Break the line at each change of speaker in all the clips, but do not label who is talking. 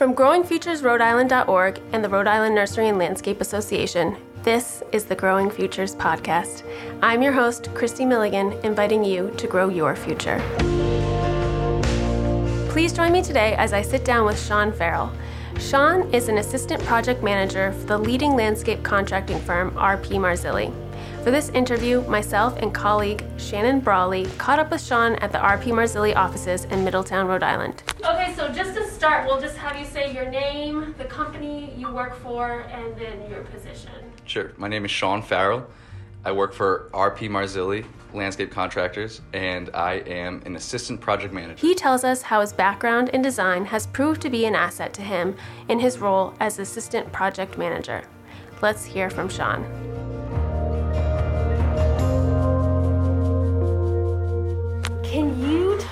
From growingfuturesrhodeisland.org and the Rhode Island Nursery and Landscape Association, this is the Growing Futures Podcast. I'm your host, Christy Milligan, inviting you to grow your future. Please join me today as I sit down with Sean Farrell. Sean is an assistant project manager for the leading landscape contracting firm RP Marzilli. For this interview, myself and colleague Shannon Brawley caught up with Sean at the RP Marzilli offices in Middletown, Rhode Island. Okay, so just to start, we'll just have you say your name, the company you work for, and then your position.
Sure. My name is Sean Farrell. I work for RP Marzilli Landscape Contractors, and I am an assistant project manager.
He tells us how his background in design has proved to be an asset to him in his role as assistant project manager. Let's hear from Sean.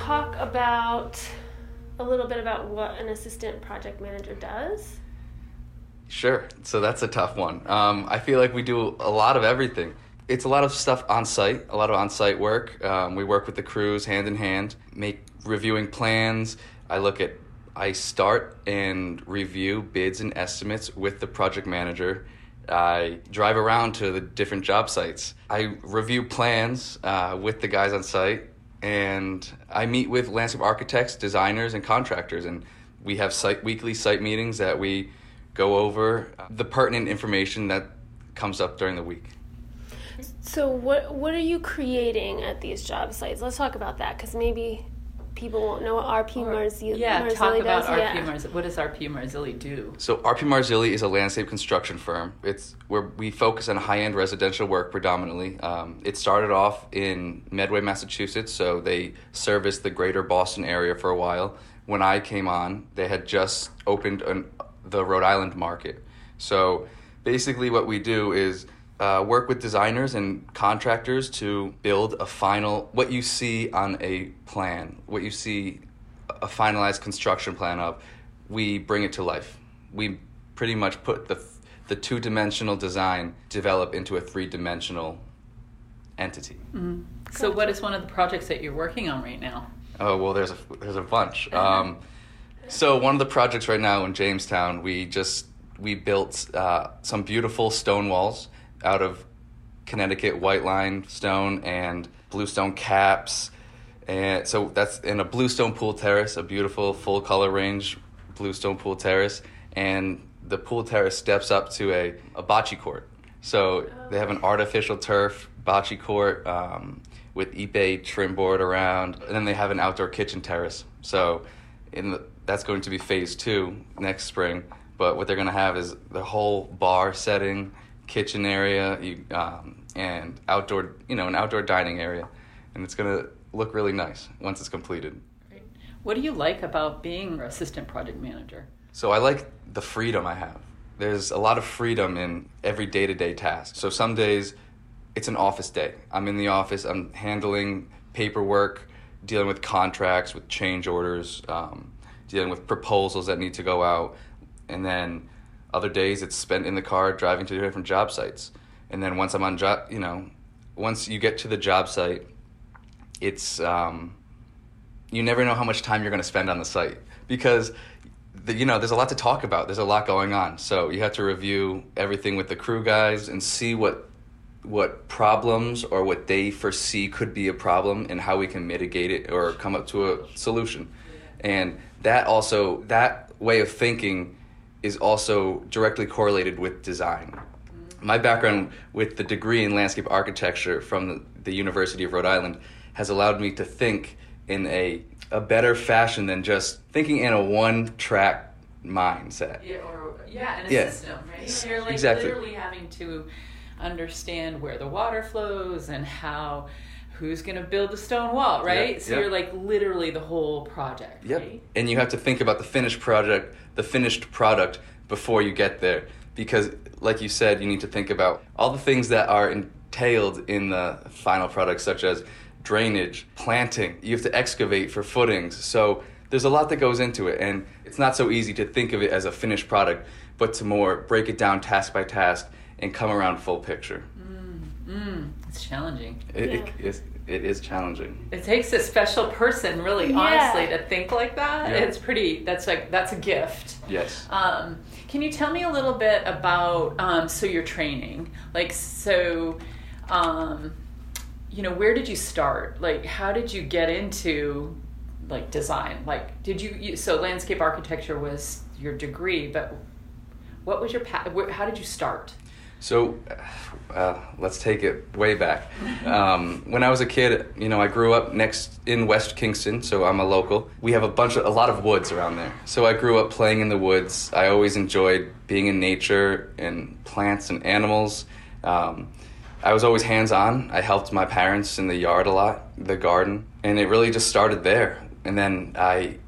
Talk about a little bit about what an assistant project manager does?
Sure. So that's a tough one. Um, I feel like we do a lot of everything. It's a lot of stuff on site, a lot of on site work. Um, we work with the crews hand in hand, make reviewing plans. I look at, I start and review bids and estimates with the project manager. I drive around to the different job sites. I review plans uh, with the guys on site, and I meet with landscape architects, designers, and contractors. And we have site weekly site meetings that we go over uh, the pertinent information that comes up during the week.
So what what are you creating at these job sites? Let's talk about that because maybe people won't know what RP Marzilli is.
Yeah,
Marzilli
talk about
does.
RP
yeah.
Marzilli. What does RP Marzilli do?
So RP Marzilli is a landscape construction firm. It's where we focus on high-end residential work predominantly. Um, it started off in Medway, Massachusetts, so they serviced the greater Boston area for a while. When I came on, they had just opened an, the Rhode Island market. So basically, what we do is uh, work with designers and contractors to build a final what you see on a plan, what you see a finalized construction plan of. We bring it to life. We pretty much put the the two dimensional design develop into a three dimensional entity.
So, what is one of the projects that you're working on right now?
Oh well, there's a there's a bunch. Um, so one of the projects right now in Jamestown, we just we built uh, some beautiful stone walls out of Connecticut white line stone and bluestone caps, and so that's in a bluestone pool terrace, a beautiful full color range bluestone pool terrace, and the pool terrace steps up to a, a bocce court. So they have an artificial turf bocce court um, with ipe trim board around, and then they have an outdoor kitchen terrace. So in the, that's going to be phase two next spring. But what they're going to have is the whole bar setting, kitchen area, you, um, and outdoor, you know, an outdoor dining area, and it's going to look really nice once it's completed. Great.
What do you like about being assistant project manager?
So I like the freedom I have. There's a lot of freedom in every day to day task. So some days it's an office day. I'm in the office, I'm handling paperwork, dealing with contracts, with change orders, um, dealing with proposals that need to go out. And then other days it's spent in the car driving to different job sites. And then once I'm on job, you know, once you get to the job site, it's um, you never know how much time you're going to spend on the site. Because the, you know there's a lot to talk about. There's a lot going on. So you have to review everything with the crew guys and see what what problems or what they foresee could be a problem and how we can mitigate it or come up to a solution. And that also that way of thinking is also directly correlated with design my background with the degree in landscape architecture from the, the University of Rhode Island has allowed me to think in a, a better fashion than just thinking in a one track mindset.
Yeah, or yeah, in a
Yeah.
system, right? You're like
Exactly.
literally having to understand where the water flows and how who's going to build the stone wall, right?
Yeah,
so
yeah.
you're like literally the whole project,
Yep.
right?
And you have to think about the finished project, the finished product before you get there. Because, like you said, you need to think about all the things that are entailed in the final product, such as drainage, planting. You have to excavate for footings. So there's a lot that goes into it. And it's not so easy to think of it as a finished product, but to more break it down task by task and come around full picture.
Mm, it's challenging.
It, it,
Yeah.
it's, it is challenging.
It takes a special person, really,
Yeah.
honestly, to think like that.
Yeah.
It's pretty. That's like that's a gift.
Yes.
Um, can you tell me a little bit about um, so your training? Like so, um, you know, where did you start? Like, how did you get into like design? Like, did you, you so landscape architecture was your degree, but what was your path? How did you start?
So, uh, let's take it way back. Um, when I was a kid, you know, I grew up next in West Kingston, so I'm a local. We have a bunch of a lot of woods around there. So I grew up playing in the woods. I always enjoyed being in nature and plants and animals. Um, I was always hands on. I helped my parents in the yard a lot, the garden, and it really just started there. And then I,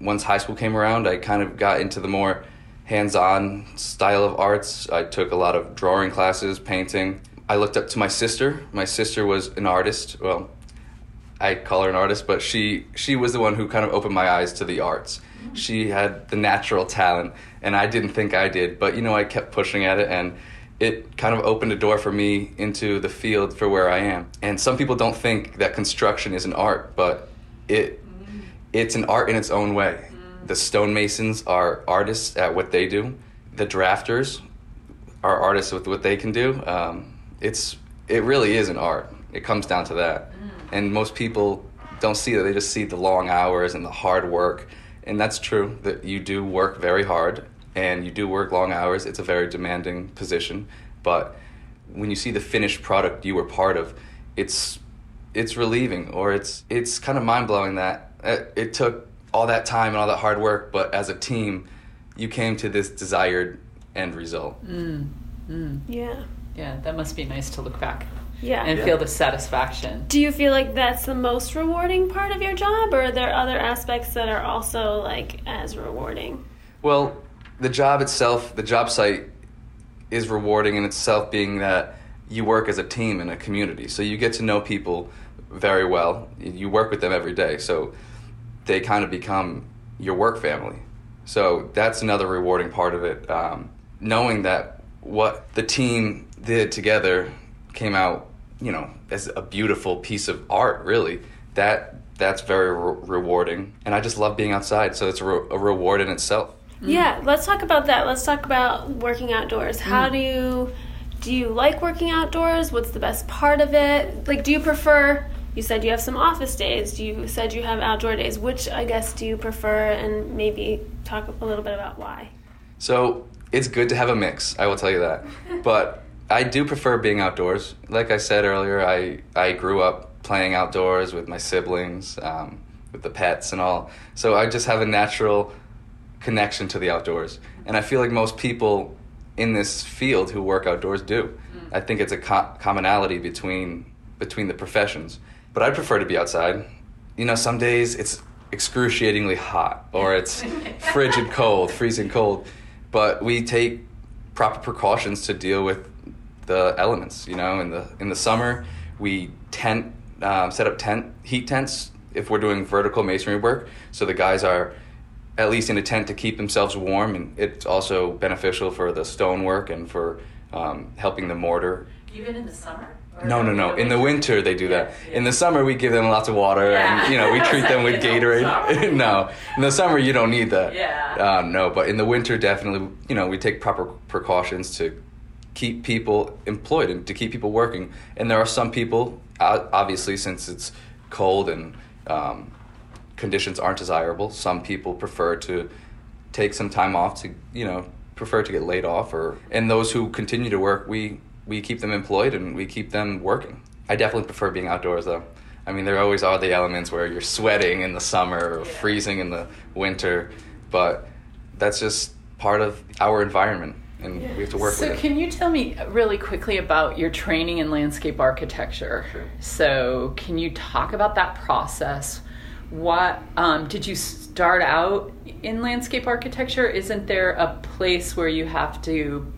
once high school came around, I kind of got into the more hands-on style of arts. I took a lot of drawing classes, painting. I looked up to my sister. My sister was an artist. Well, I call her an artist, but she she was the one who kind of opened my eyes to the arts. She had the natural talent, and I didn't think I did. But you know, I kept pushing at it, and it kind of opened a door for me into the field for where I am. And some people don't think that construction is an art, but it it's an art in its own way. The stonemasons are artists at what they do. The drafters are artists with what they can do. Um, it's it really is an art. It comes down to that, and most people don't see that. They just see the long hours and the hard work, and that's true. That you do work very hard and you do work long hours. It's a very demanding position, but when you see the finished product you were part of, it's it's relieving or it's it's kind of mind blowing that it, it took all that time and all that hard work, but as a team, you came to this desired end result. Mm, mm.
Yeah.
Yeah, that must be nice to look back
Yeah.
and feel the satisfaction.
Do you feel like that's the most rewarding part of your job, or are there other aspects that are also like as rewarding?
Well, the job itself, the job site is rewarding in itself, being that you work as a team in a community. So you get to know people very well. You work with them every day. So they kind of become your work family. So that's another rewarding part of it. Um, knowing that what the team did together came out, you know, as a beautiful piece of art, really. That that's very re- rewarding. And I just love being outside. So it's a, re- a reward in itself.
Yeah, let's talk about that. Let's talk about working outdoors. How do you do you like working outdoors? What's the best part of it? Like do you prefer you said you have some office days. You said you have outdoor days. Which I guess do you prefer and maybe talk a little bit about why?
So it's good to have a mix. I will tell you that. But I do prefer being outdoors. Like I said earlier, I I grew up playing outdoors with my siblings, um, with the pets and all. So I just have a natural connection to the outdoors, and I feel like most people in this field who work outdoors do. I think it's a co- commonality between between the professions. But I prefer to be outside. You know, some days it's excruciatingly hot or it's frigid cold, freezing cold, but we take proper precautions to deal with the elements. You know, in the in the summer we tent, um, set up tent heat tents if we're doing vertical masonry work, so the guys are at least in a tent to keep themselves warm, and it's also beneficial for the stonework and for um, helping the mortar
Even in the summer?
No, no, no. In the winter, they do that. In the summer, we give them lots of water,
Yeah.
and you know we treat them with Gatorade. no, in the summer you don't need that.
Yeah.
Uh, no, but in the winter, definitely, you know, we take proper precautions to keep people employed and to keep people working. And there are some people, obviously, since it's cold and um, conditions aren't desirable, some people prefer to take some time off to, you know, prefer to get laid off. Or and those who continue to work, we we keep them employed and we keep them working. I definitely prefer being outdoors though. I mean, there always are the elements where you're sweating in the summer or
Yeah.
freezing in the winter, but that's just part of our environment, and we have to work
So,
with it.
So, can you tell me really quickly about your training in landscape architecture?
Sure.
So, can you talk about that process? What um, did you start out in landscape architecture? Isn't there a place where you have to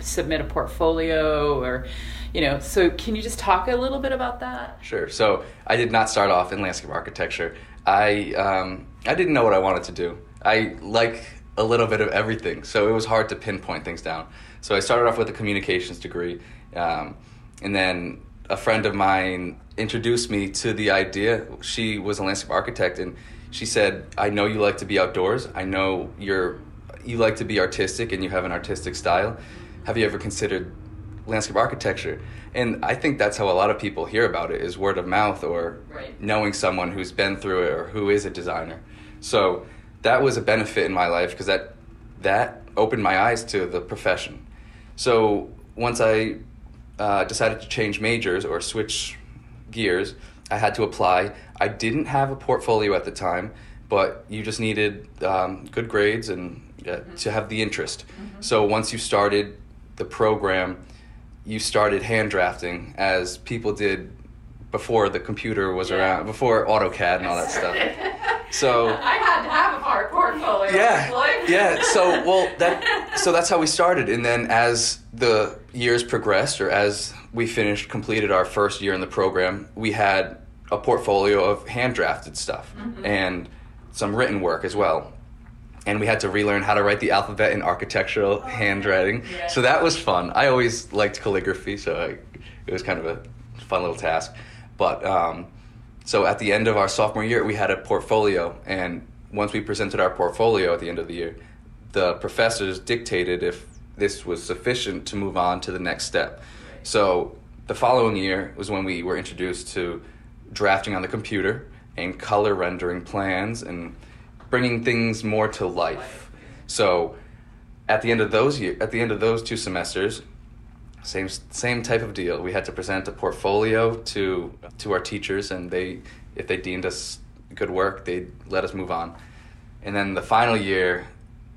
submit a portfolio, or you know? So, can you just talk a little bit about that?
Sure. So I did not start off in landscape architecture. I um, I didn't know what I wanted to do. I like a little bit of everything, so it was hard to pinpoint things down. So I started off with a communications degree, um, and then a friend of mine introduced me to the idea. She was a landscape architect, and she said, "I know you like to be outdoors. I know you're you like to be artistic, and you have an artistic style. Have you ever considered landscape architecture?" And I think that's how a lot of people hear about it is word of mouth or
Right.
knowing someone who's been through it or who is a designer. So that was a benefit in my life because that that opened my eyes to the profession. So once I uh, decided to change majors or switch gears, I had to apply. I didn't have a portfolio at the time, but you just needed um, good grades and uh, to have the interest. So once you started the program, you started hand drafting as people did before the computer was
Yeah.
around, before AutoCAD and all that stuff. So
I had to have a hard portfolio.
yeah yeah so well that so that's how we started and then as the years progressed or as we finished completed our first year in the program we had a portfolio of hand drafted stuff mm-hmm. and some written work as well and we had to relearn how to write the alphabet in architectural handwriting.
Yeah.
so that was fun. I always liked calligraphy so I, it was kind of a fun little task. But um, so at the end of our sophomore year, we had a portfolio, and once we presented our portfolio at the end of the year, the professors dictated if this was sufficient to move on to the next step. So the following year was when we were introduced to drafting on the computer and color rendering plans and bringing things more to life. So at the end of those year, at the end of those two semesters, same same type of deal. We had to present a portfolio to to our teachers, and they, if they deemed us good work, they'd let us move on. And then the final year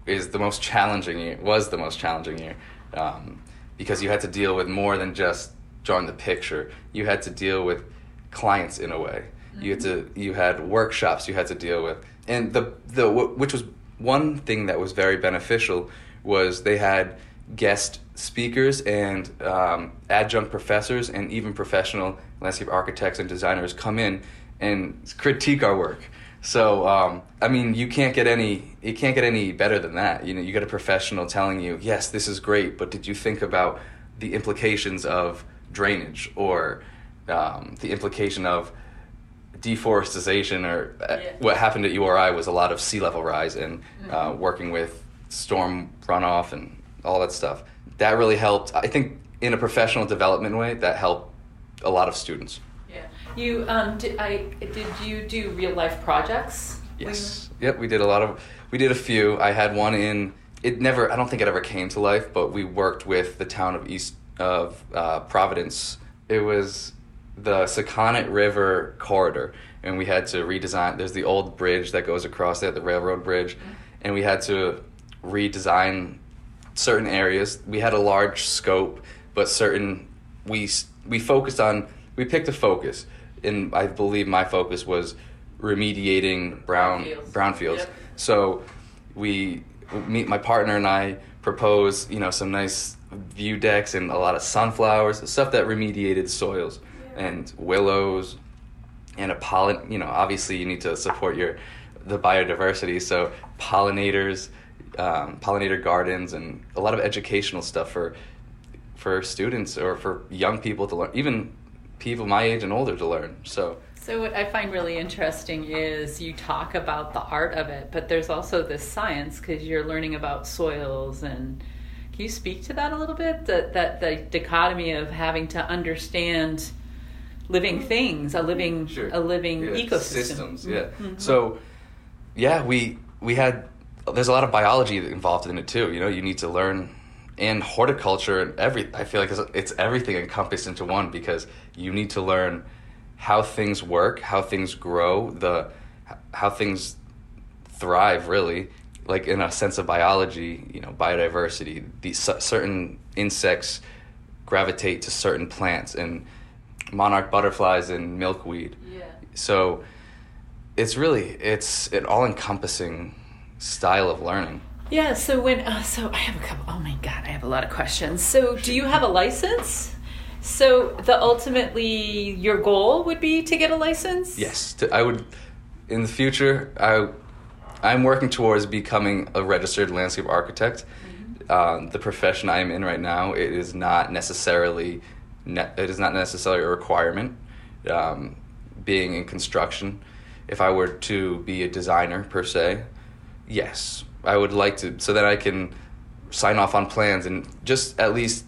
is the most challenging year. Was the most challenging year um, because you had to deal with more than just drawing the picture. You had to deal with clients in a way. You had to you had workshops you had to deal with, and the the which was one thing that was very beneficial was they had guest speakers and um, adjunct professors and even professional landscape architects and designers come in and critique our work. So um, I mean, you can't get any you can't get any better than that. You know, you get a professional telling you, yes, this is great, but did you think about the implications of drainage or um, the implication of deforestation or uh,
Yeah.
what happened at URI was a lot of sea level rise and uh, working with storm runoff and all that stuff. That really helped. I think in a professional development way, that helped a lot of students.
Yeah. You um did I did you do real life projects?
Yes. Yep. We did a lot of. We did a few. I had one in. It never. I don't think it ever came to life, but we worked with the town of East of uh, Providence. It was the Sakonnet River corridor, and we had to redesign. There's the old bridge that goes across there, the railroad bridge, mm-hmm. and we had to redesign certain areas. We had a large scope, but certain we we focused on. We picked a focus, and I believe my focus was remediating brown
Brownfields.
brownfields.
Yep.
So we meet my partner and I propose, you know, some nice view decks and a lot of sunflowers, stuff that remediated soils and willows and a pollen, you know, obviously you need to support your the biodiversity, so pollinators, um, pollinator gardens and a lot of educational stuff for for students or for young people to learn, even people my age and older to learn. So
So what I find really interesting is you talk about the art of it, but there's also this science because you're learning about soils and can you speak to that a little bit? That that the dichotomy of having to understand living things, a living
Sure.
a living
Yeah,
ecosystem.
systems yeah
Mhm.
so yeah we we had there's a lot of biology involved in it too you know you need to learn and horticulture and every i feel like it's, it's everything encompassed into one because you need to learn how things work how things grow the how things thrive really like in a sense of biology you know biodiversity these certain insects gravitate to certain plants and monarch butterflies and milkweed
Yeah.
so it's really it's an all-encompassing style of learning
Yeah, so when uh, so I have a couple oh my god, I have a lot of questions. So do you have a license? So the ultimately your goal would be to get a license?
yes to, i would in the future i i'm working towards becoming a registered landscape architect um, the profession i'm in right now it is not necessarily ne- it is not necessarily a requirement. Um, being in construction, if I were to be a designer per se, yes, I would like to, so that I can sign off on plans and just at least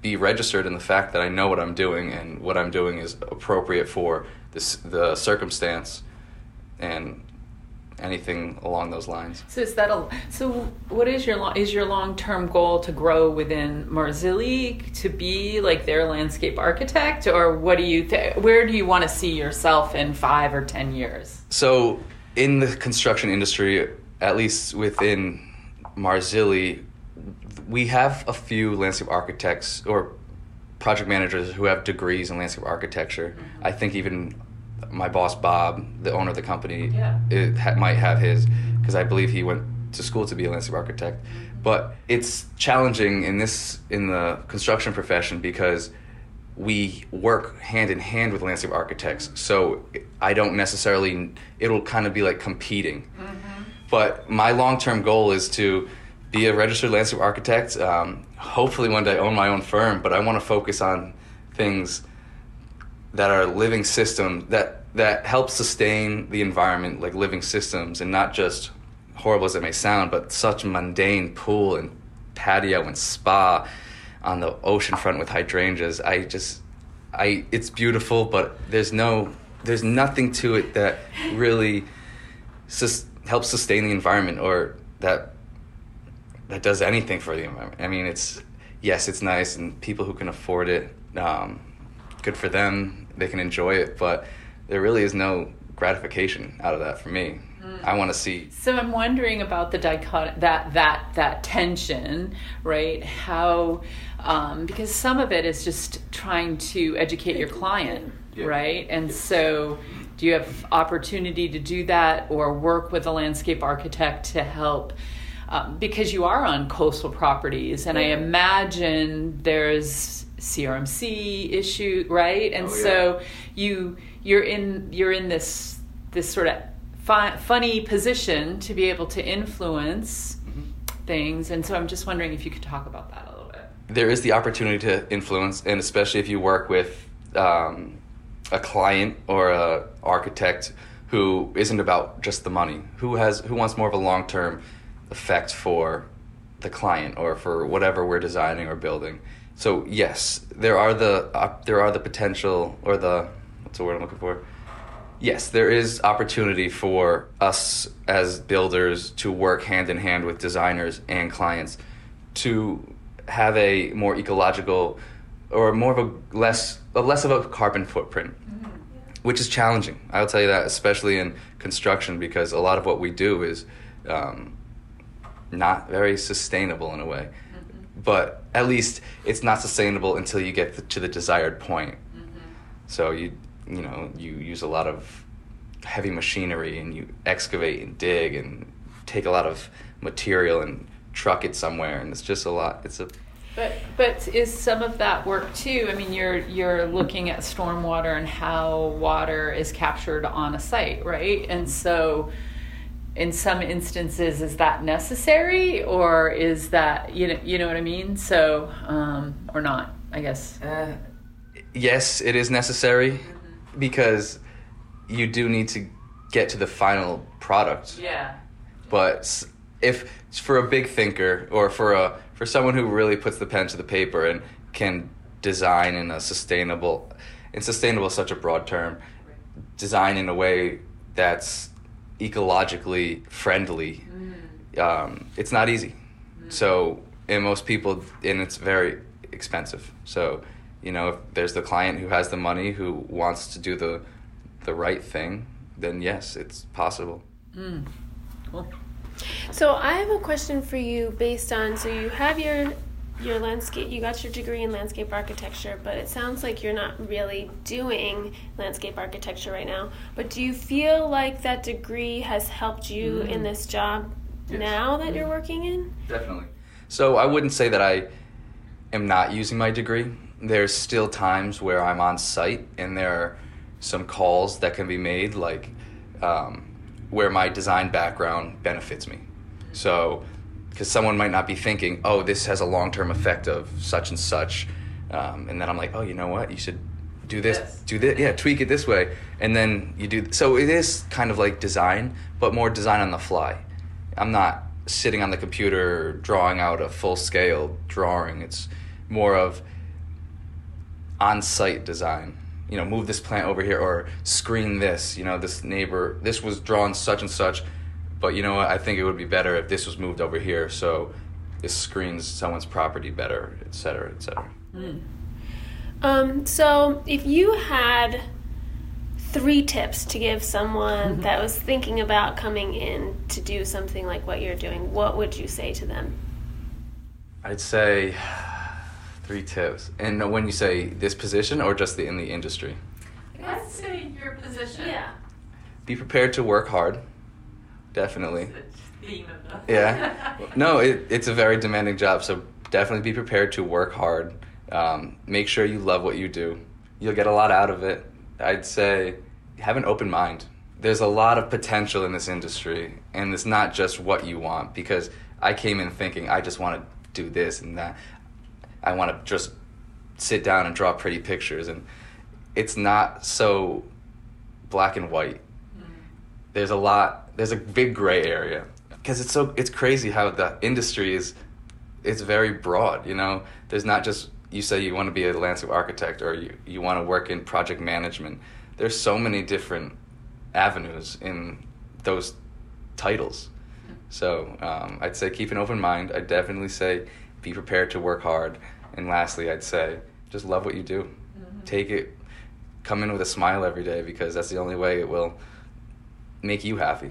be registered in the fact that I know what I'm doing and what I'm doing is appropriate for this, the circumstance and anything along those lines.
So is that a so? What is your is your long term goal to grow within Marzilli to be like their landscape architect, or what do you th- where do you want to see yourself in five or ten years?
So, in the construction industry, at least within Marzilli, we have a few landscape architects or project managers who have degrees in landscape architecture. Mm-hmm. I think even my boss Bob, the owner of the company,
Yeah.
it ha- might have his because I believe he went to school to be a landscape architect. But it's challenging in this in the construction profession because we work hand in hand with landscape architects. So I don't necessarily. It'll kind of be like competing. But my long term goal is to be a registered landscape architect. Um, hopefully, one day own my own firm. But I want to focus on things that are living systems that that help sustain the environment, like living systems, and not just horrible as it may sound, but such mundane pool and patio and spa on the ocean front with hydrangeas. I just, I it's beautiful, but there's no, there's nothing to it that really sus- helps sustain the environment or that that does anything for the environment. I mean, it's yes, it's nice, and people who can afford it, um, good for them. They can enjoy it, but there really is no gratification out of that for me. I want to see.
So I'm wondering about the dichot that that that tension, right? How um, because some of it is just trying to educate your client,
Yeah.
right? And so do you have opportunity to do that or work with a landscape architect to help? Um, because you are on coastal properties, and I imagine there's CRMC issue, right? And
Oh, yeah.
so you you're in you're in this this sort of fi- funny position to be able to influence things and so i'm just wondering if you could talk about that a little bit
there is the opportunity to influence, and especially if you work with um, a client or a architect who isn't about just the money, who has who wants more of a long term effect for the client or for whatever we're designing or building. So yes, there are the uh, there are the potential or the what's the word I'm looking for. Yes, there is opportunity for us as builders to work hand in hand with designers and clients to have a more ecological or more of a less a less of a carbon footprint which is challenging. I'll tell you that especially in construction because a lot of what we do is um, not very sustainable in a way but at least it's not sustainable until you get to the desired point. Mm-hmm. So you you know you use a lot of heavy machinery and you excavate and dig and take a lot of material and truck it somewhere and it's just a lot it's a
but but is some of that work too i mean you're you're looking at stormwater and how water is captured on a site right? And so in some instances is that necessary or is that you know you know what i mean? So um or not i guess.
Uh, yes, it is necessary because you do need to get to the final product.
yeah.
But if for a big thinker or for a for someone who really puts the pen to the paper and can design in a sustainable and sustainable is such a broad term, design in a way that's ecologically friendly. Mm. Um, it's not easy. Mm. So, and most people, and it's very expensive. So, you know, if there's the client who has the money who wants to do the the right thing, then yes, it's possible. Hmm.
cool
So I have a question for you based on so you have your your landscape you got your degree in landscape architecture, but it sounds like you're not really doing landscape architecture right now. But do you feel like that degree has helped you in this job
Yes.
now that you're working in?
Definitely. So I wouldn't say that I am not using my degree. There's still times where I'm on site and there are some calls that can be made, like um, where my design background benefits me. So, because someone might not be thinking, oh, this has a long term effect of such and such. um, and then I'm like, oh, you know what? You should do this,
This.
do this, yeah, tweak it this way, and then you do. So it is kind of like design, but more design on the fly. I'm not sitting on the computer drawing out a full scale drawing. It's more of on site design. You know, move this plant over here or screen this. You know, this neighbor, this was drawn such and such, but you know what? I think it would be better if this was moved over here so this screens someone's property better, et cetera, et cetera.
Um, so, if you had three tips to give someone that was thinking about coming in to do something like what you're doing, what would you say to them?
I'd say three tips. And when you say this position or just the, in the industry,
Let's say your position. Yeah.
Be prepared to work hard. Definitely.
The theme of the
Yeah. No, it, it's a very demanding job, so definitely be prepared to work hard. Um, make sure you love what you do. You'll get a lot out of it. I'd say have an open mind. There's a lot of potential in this industry, and it's not just what you want. Because I came in thinking I just want to do this and that. I want to just sit down and draw pretty pictures, and it's not so black and white there's a lot there's a big gray area. Because it's so it's crazy how the industry is it's very broad you know? There's not just you say you want to be a landscape architect or you, you want to work in project management. There's so many different avenues in those titles. So um, i'd say keep an open mind. I'd definitely say be prepared to work hard. And lastly i'd say just love what you do. Take it come in with a smile every day because that's the only way it will make you happy.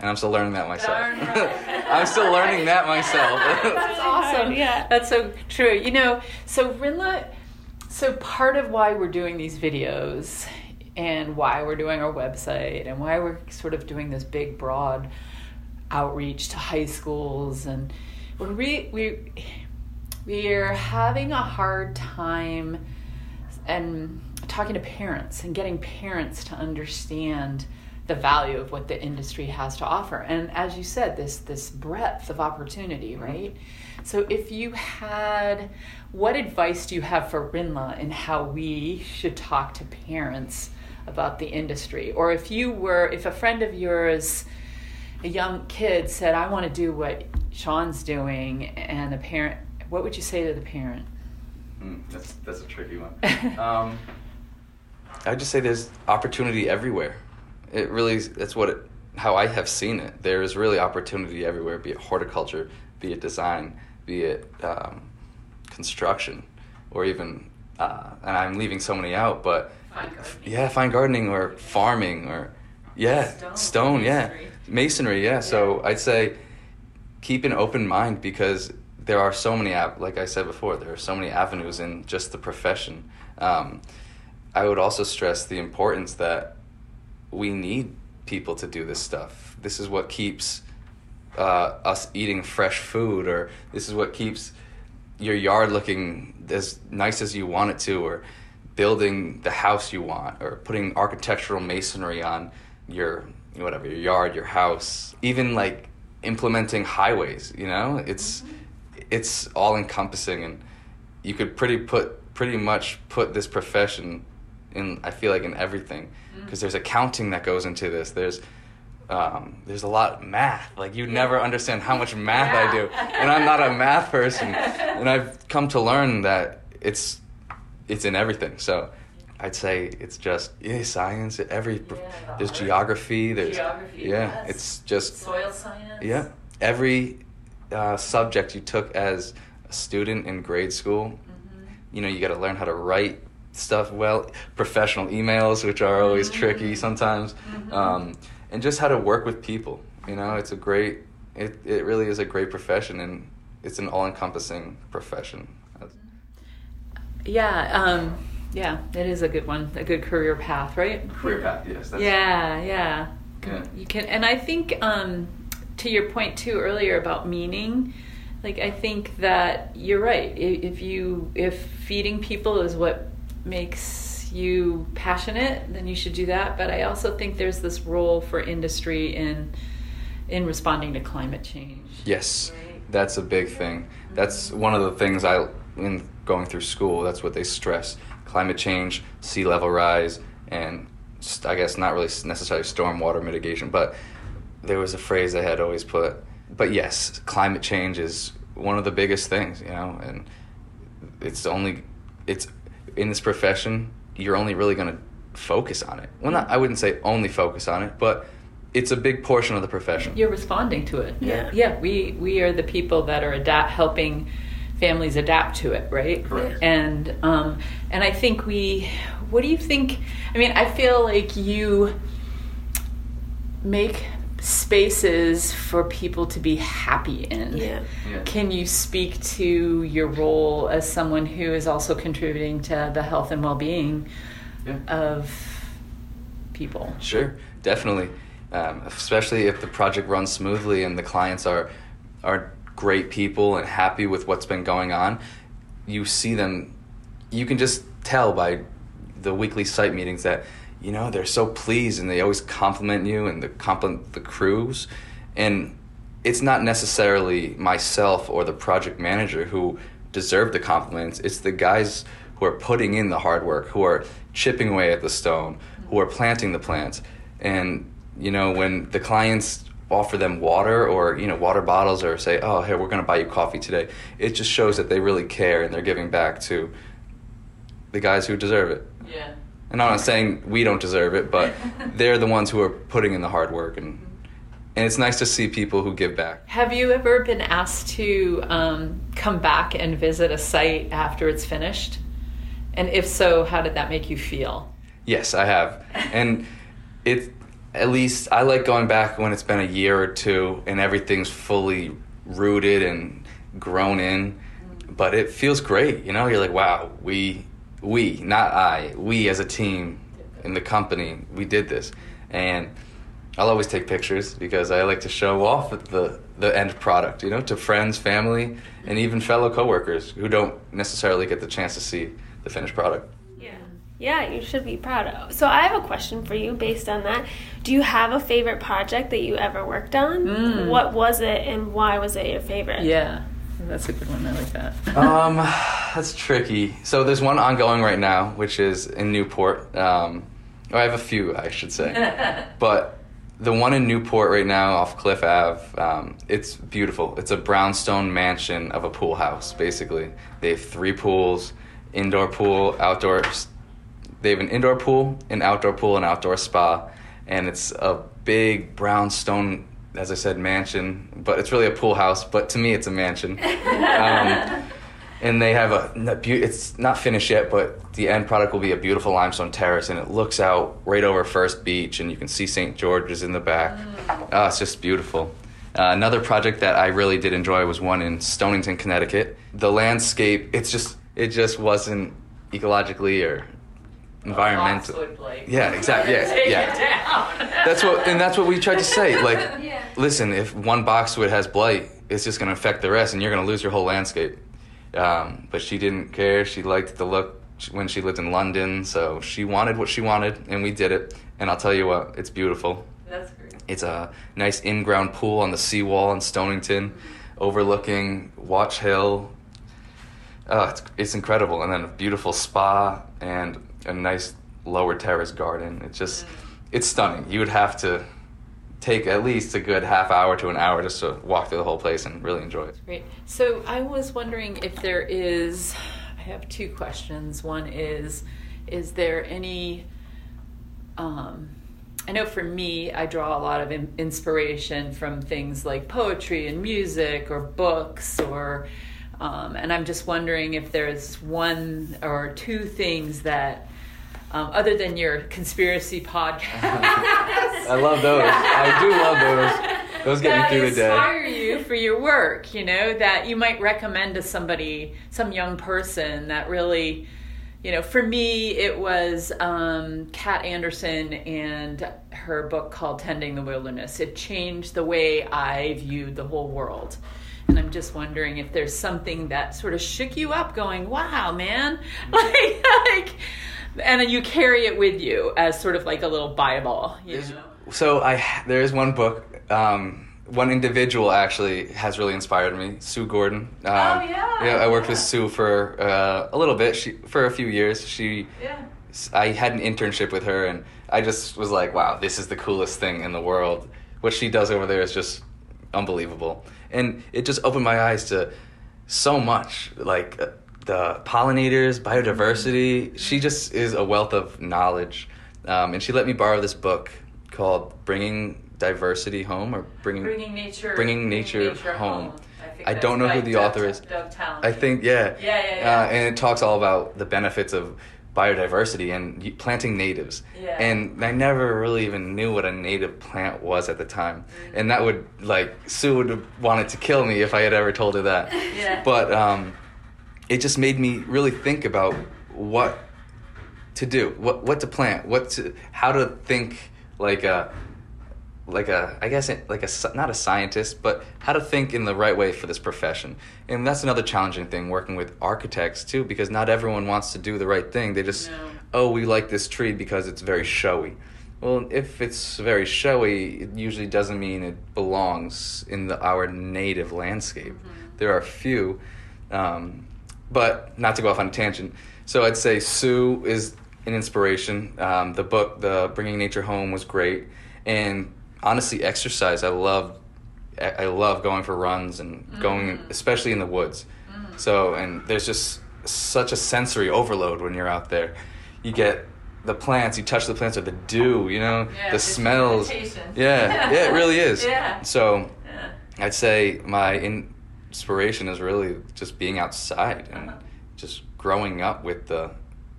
And I'm still learning that myself.
Right.
I'm still learning that myself.
That's awesome.
Yeah.
That's so true. You know, so Rinla, so part of why we're doing these videos and why we're doing our website and why we're sort of doing this big, broad outreach to high schools and we're re- we we're having a hard time and talking to parents and getting parents to understand the value of what the industry has to offer. And as you said this this breadth of opportunity right? So if you had what advice do you have for rinla in how we should talk to parents about the industry? Or if you were if a friend of yours a young kid said i want to do what sean's doing and the parent what would you say to the parent?
Mm, that's that's a tricky one. Um, I would just say there's opportunity everywhere. It really that's what it, how I have seen it. There is really opportunity everywhere, be it horticulture, be it design, be it um, construction, or even uh, and I'm leaving so many out, but
Fine
yeah, fine gardening or farming or yeah,
Stone,
stone, yeah,
masonry.
masonry, yeah. So I'd say keep an open mind because there are so many like I said before, there are so many avenues in just the profession. Um, I would also stress the importance that we need people to do this stuff. This is what keeps uh, us eating fresh food, or this is what keeps your yard looking as nice as you want it to, or building the house you want, or putting architectural masonry on your whatever your yard, your house, even like implementing highways. You know, it's it's all encompassing, and you could pretty put pretty much put this profession in. I feel like in everything because there's accounting that goes into this. There's um, there's a lot of math. Like you never understand how much math I do, and I'm not a math person. And I've come to learn that it's it's in everything. So I'd say it's just yeah, science. Every
Yeah, the
there's geography. There's
Geography,
yeah.
yes.
It's just
soil science
yeah. Every uh, subject you took as a student in grade school, you know, you got to learn how to write stuff well, professional emails, which are always tricky sometimes, um, and just how to work with people. You know, it's a great, it, it really is a great profession, and it's an all encompassing profession.
yeah um, yeah it is a good one a good career path right
Career path, yes. That's,
yeah yeah
Yeah.
you can and i think um, to your point too earlier about meaning like i think that you're right if you if feeding people is what makes you passionate then you should do that but i also think there's this role for industry in in responding to climate change
Yes,
Right.
that's a big thing. That's one of the things I in going through school. That's what they stress: climate change, sea level rise, and I guess not really necessarily stormwater mitigation, but there was a phrase I had always put. But yes, climate change is one of the biggest things, you know, and it's only it's in this profession you're only really going to focus on it. Well, not I wouldn't say only focus on it, but it's a big portion of the profession.
You're responding to it.
Yeah.
Yeah. We we are the people that are adapt helping families adapt to it, right?
Correct.
And um, and I think we. What do you think? I mean, I feel like you make spaces for people to be happy in.
Yeah.
Yeah.
Can you speak to your role as someone who is also contributing to the health and well-being
Yeah.
of people?
Sure, definitely. Um, especially if the project runs smoothly and the clients are are great people and happy with what's been going on, you see them. You can just tell by the weekly site meetings that you know they're so pleased and they always compliment you and they compliment the crews, and it's not necessarily myself or the project manager who deserve the compliments. It's the guys who are putting in the hard work, who are chipping away at the stone, who are planting the plants. And, you know, when the clients offer them water or, you know, water bottles or say, oh, hey, we're going to buy you coffee today, it just shows that they really care and they're giving back to the guys who deserve it.
Yeah.
And I'm not saying we don't deserve it, but they're the ones who are putting in the hard work. And, and it's nice to see people who give back.
Have you ever been asked to um, come back and visit a site after it's finished? And if so, how did that make you feel?
Yes, I have. And it at least I like going back when it's been a year or two and everything's fully rooted and grown in. But it feels great, you know? You're like, wow, we we, not I, we as a team in the company, we did this. And I'll always take pictures because I like to show off the the end product, you know, to friends, family, and even fellow coworkers who don't necessarily get the chance to see the finished product.
Yeah. Yeah, you should be proud of. So I have a question for you based on that. Do you have a favorite project that you ever worked on?
Mm.
What was it and why was it your favorite?
Yeah, that's a good one. I like that.
um, that's tricky. So there's one ongoing right now, which is in Newport. Um, I have a few, I should say, but the one in Newport right now off Cliff Ave, um, it's beautiful. It's a brownstone mansion of a pool house, basically. They have three pools, indoor pool, outdoor. They have an indoor pool, an outdoor pool, an outdoor spa, and it's a big brownstone, as I said, mansion. But it's really a pool house. But to me, it's a mansion. um, and they have a a it's not finished yet but the end product will be a beautiful limestone terrace and it looks out right over first beach and you can see st george's in the back oh, it's just beautiful uh, another project that i really did enjoy was one in stonington connecticut the landscape it's just it just wasn't ecologically or environmental Yeah, exactly. Yeah, yeah. that's what and that's what we tried to say like listen if one boxwood has blight it's just going to affect the rest and you're going to lose your whole landscape. Um, but she didn't care. She liked the look when she lived in london so she wanted what she wanted and we did it. And i'll tell you what it's beautiful.
That's great.
it's a nice in-ground pool on the seawall in stonington overlooking watch hill. Oh, it's, it's incredible. And then a beautiful spa and a nice lower terrace garden. It's just it's stunning. You would have to take at least a good half hour to an hour just to walk through the whole place and really enjoy it
Great. So I was wondering if there is. I have two questions. One is, is there any? Um, I know for me, I draw a lot of inspiration from things like poetry and music or books or. Um, and I'm just wondering if there's one or two things that, um, other than your conspiracy podcast,
I love those. I do love those. Those get me through the day.
inspire you for your work you know that you might recommend to somebody some young person that really you know for me it was um, kat anderson and her book called tending the wilderness it changed the way i viewed the whole world and i'm just wondering if there's something that sort of shook you up going wow man like, like and then you carry it with you as sort of like a little bible you know
So I there is one book um, one individual actually has really inspired me. Sue Gordon. Um,
Oh, yeah,
Yeah, I worked
yeah.
with Sue for uh, a little bit. She for a few years. She.
Yeah.
I had an internship with her, and I just was like, "Wow, this is the coolest thing in the world." What she does over there is just unbelievable, and it just opened my eyes to so much, like uh, the pollinators, biodiversity. She just is a wealth of knowledge, um, and she let me borrow this book called "Bringing Diversity Home" or "Bringing."
Bringing nature.
Bringing nature home.
think
I
that's
don't know who the
Doug-
author is.
Doug.
I think yeah.
Yeah, yeah, yeah.
Uh, and it talks all about the benefits of biodiversity and planting natives.
Yeah.
And I never really even knew what a native plant was at the time.
Mm-hmm.
And that would like Sue would have wanted to kill me if I had ever told her that.
Yeah.
But um, it just made me really think about what to do, what what to plant, what to how to think like a like a I guess like a not a scientist, but how to think in the right way for this profession. And that's another challenging thing working with architects too, because not everyone wants to do the right thing. They just
No.
oh we like this tree because it's very showy. Well, if it's very showy, it usually doesn't mean it belongs in the, our native landscape. There are few, um, but not to go off on a tangent. So I'd say Sue is an inspiration. Um, the book, the Bringing Nature Home, was great, and honestly, exercise. I love, I love going for runs and going, especially in the woods. So, and there's just such a sensory overload when you're out there. You get the plants, you touch the plants with the dew, you know,
Yeah,
the smells. Yeah, yeah, it really is.
Yeah.
So. I'd say my inspiration is really just being outside and
Uh-huh.
just growing up with the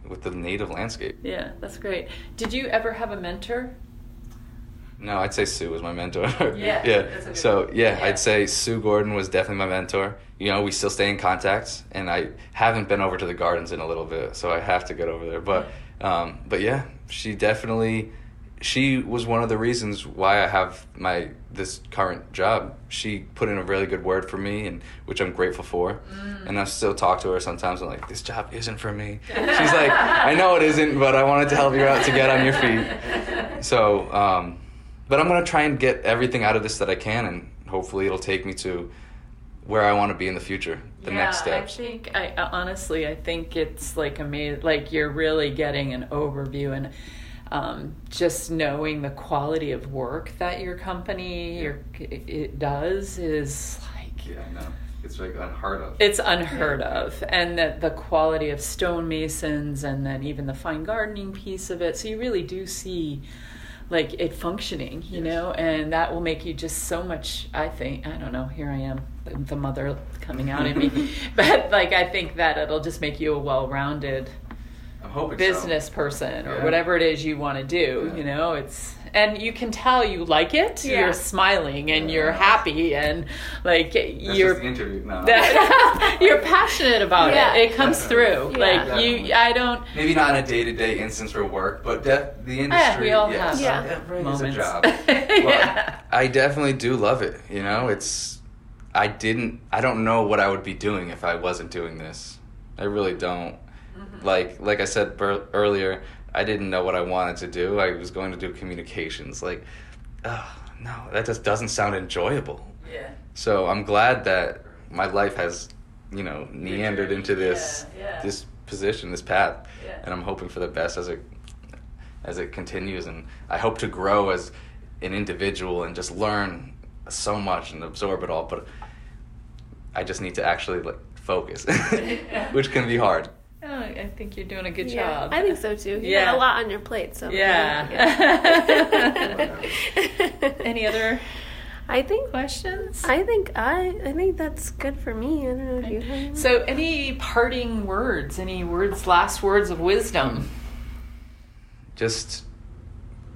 with the native landscape.
Yeah, that's great. Did you ever have a mentor?
No, I'd say Sue was my mentor.
Yeah,
yeah.
that's a good
So yeah,
Yeah.
I'd say Sue Gordon was definitely my mentor. You know, we still stay in contact, and I haven't been over to the gardens in a little bit, so I have to get over there. But um, but yeah, she definitely she was one of the reasons why I have my this current job. She put in a really good word for me, and which I'm grateful for.
Mm.
And I still talk to her sometimes. I'm like, this job isn't for me. She's like, I know it isn't, but I wanted to help you out to get on your feet. So, um, but I'm gonna try and get everything out of this that I can, and hopefully it'll take me to where I want to be in the future. The
yeah,
next steps.
I think I honestly I think it's like amazing like you're really getting an overview and um, just knowing the quality of work that your company your, it it does is like
yeah, no, it's like unheard of.
it's unheard of. And that the quality of stonemasons and then even the fine gardening piece of it. So you really do see like it functioning you
Yes.
know? And that will make you just so much i think i don't know here i am the, the mother coming out in me. But like i think that it'll just make you a well-rounded
I'm hoping
business person or
Yeah.
whatever it is you want to do
Yeah.
you know it's and you can tell you like it
Yeah.
you're smiling and you're happy and like
That's
you're
just the interview. No.
that you're passionate about
Yeah.
it. It comes
Definitely.
through.
Yeah.
Like
Definitely.
you, I don't.
Maybe not in a day to day instance for work, but def- the eh, industry.
we all
yes,
have
Yeah.
every
moments.
is a job.
yeah.
I definitely do love it. You know, it's. I didn't. I don't know what I would be doing if I wasn't doing this. I really don't.
Mm-hmm.
Like like I said bur- earlier, I didn't know what I wanted to do. I was going to do communications. Like, oh, no, that just doesn't sound enjoyable.
Yeah.
So I'm glad that my life has, you know, meandered into this
yeah, yeah.
this position, this path,
Yeah.
and I'm hoping for the best as it as it continues. And I hope to grow as an individual and just learn so much and absorb it all. But I just need to actually like focus, which can be hard.
I think you're doing a good
Yeah,
job.
I think so too. You
Yeah.
got a lot on your plate, so
Yeah.
yeah.
Any other
I think
questions?
I think I I think that's good for me. I don't know if you have. any.
So, any parting words? Any words? Last words of wisdom?
just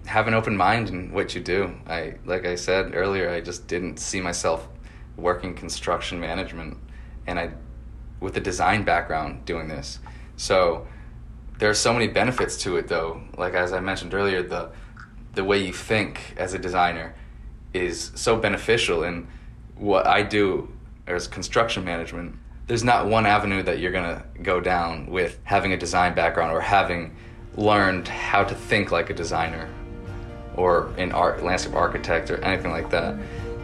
have an open mind in what you do. I like I said earlier, I just didn't see myself working construction management and I with a design background doing this. So there are so many benefits to it though. Like as I mentioned earlier, the the way you think as a designer is so beneficial and what I do as construction management there's not one avenue that you're going to go down with having a design background or having learned how to think like a designer or an art landscape architect or anything like that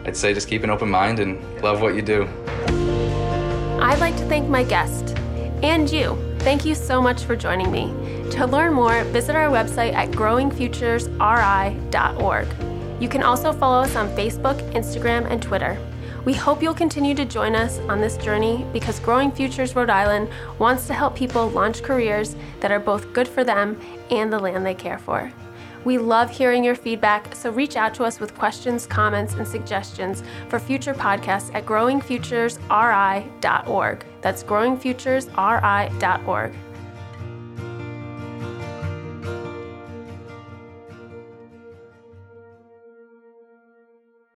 I'd say just keep an open mind and love what you do.
I'd like to thank my guest and you. Thank you so much for joining me. To learn more, visit our website at growingfuturesri.org. You can also follow us on Facebook, Instagram, and Twitter. We hope you'll continue to join us on this journey because Growing Futures Rhode Island wants to help people launch careers that are both good for them and the land they care for. We love hearing your feedback, so reach out to us with questions, comments, and suggestions for future podcasts at growingfuturesri.org. That's growingfuturesri.org.